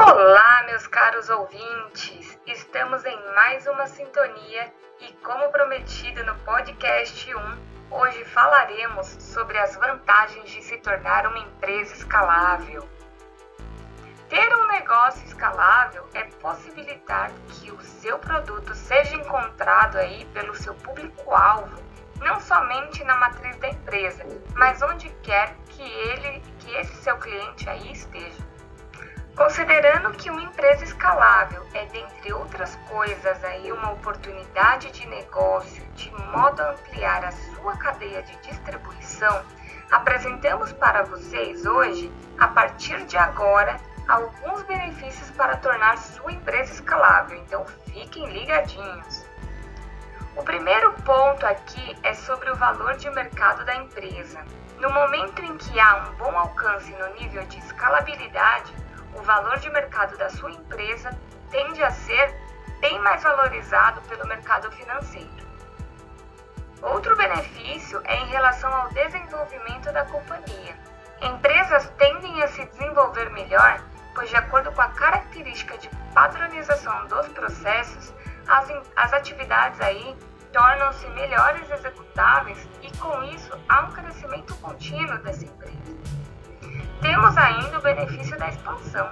Olá, meus caros ouvintes! Estamos em mais uma sintonia e, como prometido no podcast 1, hoje falaremos sobre as vantagens de se tornar uma empresa escalável. Ter um negócio escalável é possibilitar que o seu produto seja encontrado aí pelo seu público-alvo, não somente na matriz da empresa, mas onde quer que ele, que esse seu cliente aí esteja. Considerando que uma empresa escalável é, dentre outras coisas, aí uma oportunidade de negócio de modo a ampliar a sua cadeia de distribuição, apresentamos para vocês hoje, a partir de agora, alguns benefícios para tornar sua empresa escalável. Então fiquem ligadinhos. O primeiro ponto aqui é sobre o valor de mercado da empresa. No momento em que há um bom alcance no nível de escalabilidade, o valor de mercado da sua empresa tende a ser bem mais valorizado pelo mercado financeiro. Outro benefício é em relação ao desenvolvimento da companhia. Empresas tendem a se desenvolver melhor, pois, de acordo com a característica de padronização dos processos, as, as atividades aí tornam-se melhores executáveis e, com isso, há um crescimento contínuo dessa empresa. Temos ainda o benefício da expansão.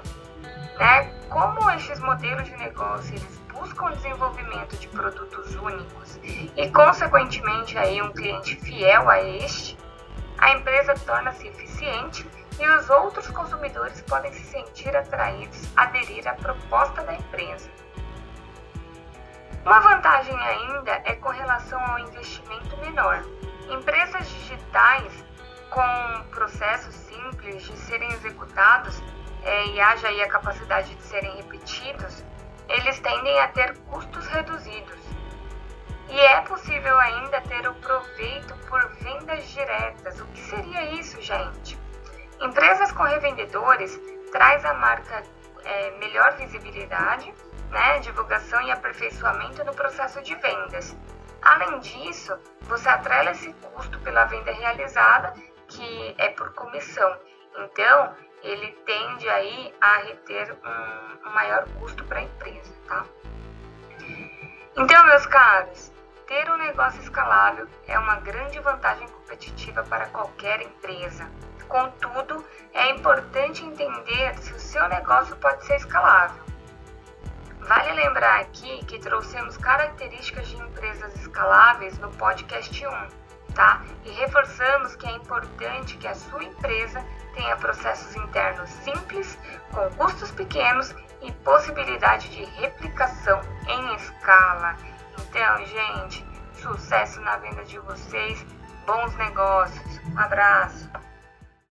Né? Como estes modelos de negócio eles buscam o desenvolvimento de produtos únicos e, consequentemente, aí um cliente fiel a este, a empresa torna-se eficiente e os outros consumidores podem se sentir atraídos a aderir à proposta da empresa. Uma vantagem ainda é com relação ao investimento menor. Empresas digitais com processos simples de serem executados é, e haja aí a capacidade de serem repetidos, eles tendem a ter custos reduzidos. E é possível ainda ter o proveito por vendas diretas. O que seria isso, gente? Empresas com revendedores traz a marca é, melhor visibilidade, né, divulgação e aperfeiçoamento no processo de vendas. Além disso, você atrela esse custo pela venda realizada que é por comissão. Então, ele tende aí a reter um, um maior custo para a empresa, tá? Então, meus caros, ter um negócio escalável é uma grande vantagem competitiva para qualquer empresa. Contudo, é importante entender se o seu negócio pode ser escalável. Vale lembrar aqui que trouxemos características de empresas escaláveis no podcast 1 tá? Reforçamos que é importante que a sua empresa tenha processos internos simples, com custos pequenos e possibilidade de replicação em escala. Então, gente, sucesso na venda de vocês, bons negócios. Um abraço.